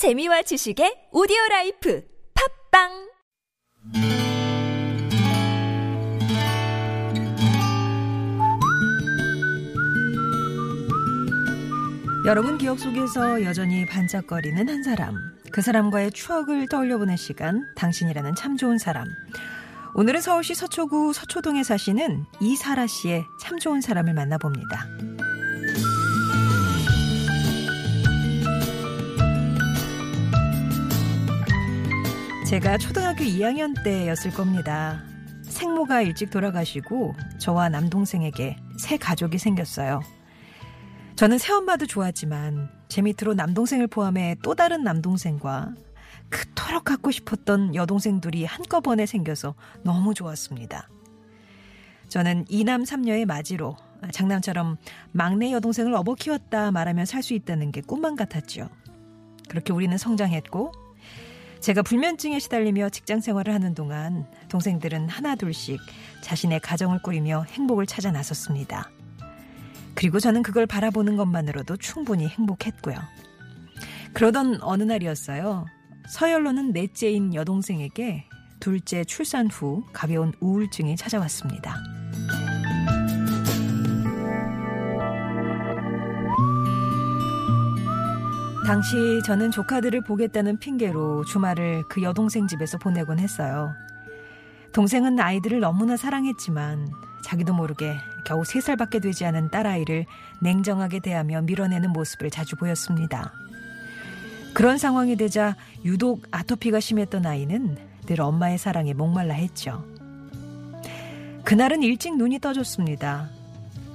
재미와 지식의 오디오 라이프 팟빵 여러분 기억 속에서 여전히 반짝거리는 한 사람. 그 사람과의 추억을 떠올려보는 시간. 당신이라는 참 좋은 사람. 오늘은 서울시 서초구 서초동에 사시는 이사라 씨의 참 좋은 사람을 만나봅니다. 제가 초등학교 2학년 때였을 겁니다. 생모가 일찍 돌아가시고 저와 남동생에게 새 가족이 생겼어요. 저는 새엄마도 좋았지만 제 밑으로 남동생을 포함해 또 다른 남동생과 그토록 갖고 싶었던 여동생들이 한꺼번에 생겨서 너무 좋았습니다. 저는 이남 삼녀의 맞이로 장남처럼 막내 여동생을 업어 키웠다 말하면 살 수 있다는 게 꿈만 같았죠. 그렇게 우리는 성장했고 제가 불면증에 시달리며 직장 생활을 하는 동안 동생들은 하나둘씩 자신의 가정을 꾸리며 행복을 찾아 나섰습니다. 그리고 저는 그걸 바라보는 것만으로도 충분히 행복했고요. 그러던 어느 날이었어요. 서열로는 넷째인 여동생에게 둘째 출산 후 가벼운 우울증이 찾아왔습니다. 당시 저는 조카들을 보겠다는 핑계로 주말을 그 여동생 집에서 보내곤 했어요. 동생은 아이들을 너무나 사랑했지만 자기도 모르게 겨우 3살밖에 되지 않은 딸아이를 냉정하게 대하며 밀어내는 모습을 자주 보였습니다. 그런 상황이 되자 유독 아토피가 심했던 아이는 늘 엄마의 사랑에 목말라 했죠. 그날은 일찍 눈이 떠졌습니다.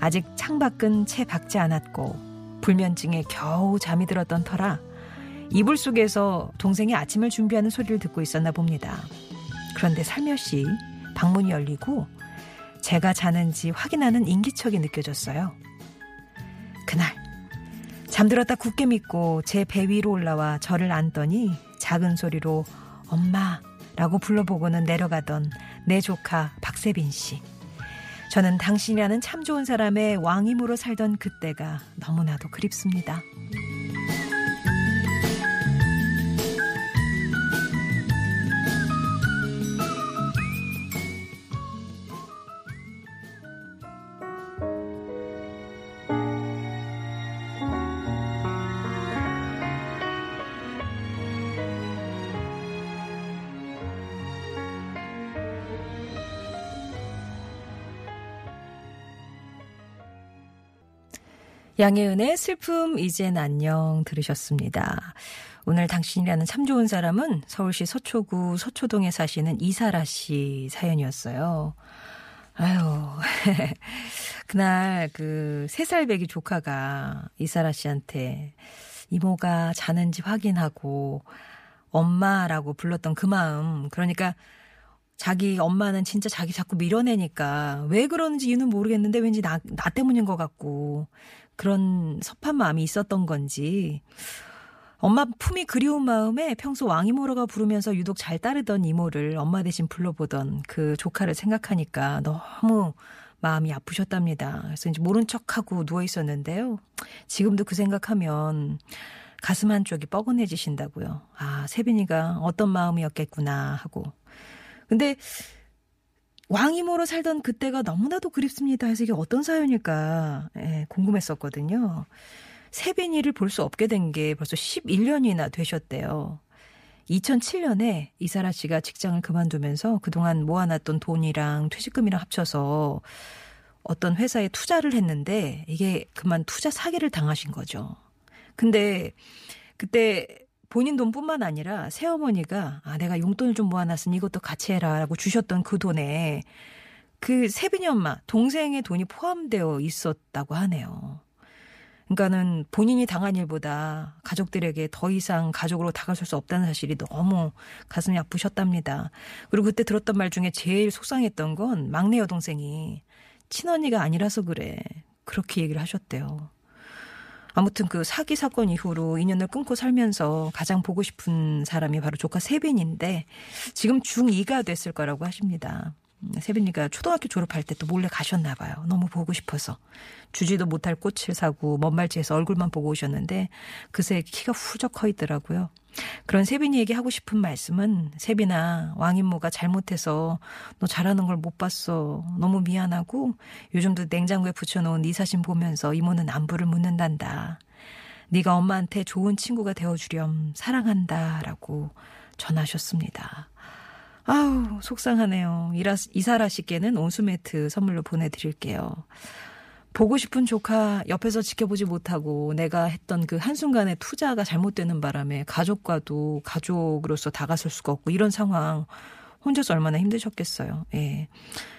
아직 창밖은 채 밝지 않았고 불면증에 겨우 잠이 들었던 터라 이불 속에서 동생이 아침을 준비하는 소리를 듣고 있었나 봅니다. 그런데 살며시 방문이 열리고 제가 자는지 확인하는 인기척이 느껴졌어요. 그날 잠들었다 굳게 믿고 제 배 위로 올라와 저를 안더니 작은 소리로 엄마라고 불러보고는 내려가던 내 조카 박세빈 씨. 저는 당신이라는 참 좋은 사람의 왕임으로 살던 그때가 너무나도 그립습니다. 양혜은의 슬픔 이젠 안녕 들으셨습니다. 오늘 당신이라는 참 좋은 사람은 서울시 서초구 서초동에 사시는 이사라 씨 사연이었어요. 아유, 그날 그세살 배기 조카가 이사라 씨한테 이모가 자는지 확인하고 엄마라고 불렀던 그 마음. 그러니까 자기 엄마는 진짜 자기 자꾸 밀어내니까 왜 그런지 이유는 모르겠는데 왠지 나, 나 때문인 것 같고 그런 섭한 마음이 있었던 건지 엄마 품이 그리운 마음에 평소 왕이모로가 부르면서 유독 잘 따르던 이모를 엄마 대신 불러보던 그 조카를 생각하니까 너무 마음이 아프셨답니다. 그래서 이제 모른 척하고 누워 있었는데요. 지금도 그 생각하면 가슴 한쪽이 뻐근해지신다고요. 아, 세빈이가 어떤 마음이었겠구나 하고. 근데 왕이모로 살던 그때가 너무나도 그립습니다 해서 이게 어떤 사연일까 예, 궁금했었거든요. 세빈이를 볼 수 없게 된 게 벌써 11년이나 되셨대요. 2007년에 이사라 씨가 직장을 그만두면서 그동안 모아놨던 돈이랑 퇴직금이랑 합쳐서 어떤 회사에 투자를 했는데 이게 그만 투자 사기를 당하신 거죠. 근데 그때 본인 돈뿐만 아니라 새어머니가 아 내가 용돈을 좀 모아놨으니 이것도 같이 해라라고 주셨던 그 돈에 그 세빈이 엄마 동생의 돈이 포함되어 있었다고 하네요. 그러니까는 본인이 당한 일보다 가족들에게 더 이상 가족으로 다가설 수 없다는 사실이 너무 가슴이 아프셨답니다. 그리고 그때 들었던 말 중에 제일 속상했던 건 막내 여동생이 친언니가 아니라서 그래. 그렇게 얘기를 하셨대요. 아무튼 그 사기 사건 이후로 인연을 끊고 살면서 가장 보고 싶은 사람이 바로 조카 세빈인데 지금 중2가 됐을 거라고 하십니다. 음, 세빈이가 초등학교 졸업할 때 또 몰래 가셨나 봐요. 너무 보고 싶어서. 주지도 못할 꽃을 사고 먼발치에서 얼굴만 보고 오셨는데 그새 키가 후적 커 있더라고요. 그런 세빈이에게 하고 싶은 말씀은 세빈아 왕인모가 잘못해서 너 잘하는 걸 못 봤어. 너무 미안하고 요즘도 냉장고에 붙여놓은 네 사진 보면서 이모는 안부를 묻는단다. 네가 엄마한테 좋은 친구가 되어주렴 사랑한다라고 전하셨습니다. 아우 속상하네요. 이라, 이사라 씨께는 온수매트 선물로 보내드릴게요. 보고 싶은 조카 옆에서 지켜보지 못하고 내가 했던 그 한순간의 투자가 잘못되는 바람에 가족과도 가족으로서 다가설 수가 없고 이런 상황 혼자서 얼마나 힘드셨겠어요. 예.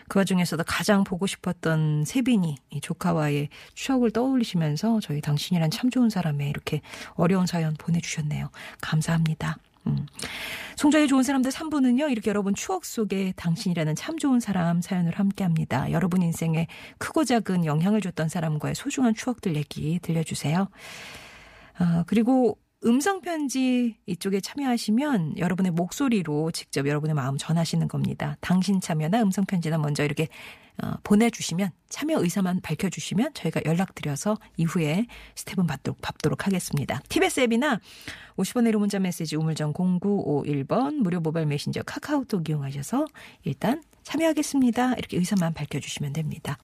그 와중에서도 가장 보고 싶었던 세빈이 이 조카와의 추억을 떠올리시면서 저희 당신이란 참 좋은 사람에 이렇게 어려운 사연 보내주셨네요. 감사합니다. 음. 송정의 좋은 사람들 3부는요, 이렇게 여러분 추억 속에 당신이라는 참 좋은 사람 사연을 함께 합니다. 여러분 인생에 크고 작은 영향을 줬던 사람과의 소중한 추억들 얘기 들려주세요. 어, 그리고 음성 편지 이쪽에 참여하시면 여러분의 목소리로 직접 여러분의 마음 전하시는 겁니다. 당신 참여나 음성 편지나 먼저 이렇게 어, 보내주시면 참여 의사만 밝혀주시면 저희가 연락드려서 이후에 스텝은 받도록, 받도록 하겠습니다. TBS 앱이나 50원의 1호 문자 메시지 우물정 0951번 무료 모바일 메신저 카카오톡 이용하셔서 일단 참여하겠습니다. 이렇게 의사만 밝혀주시면 됩니다.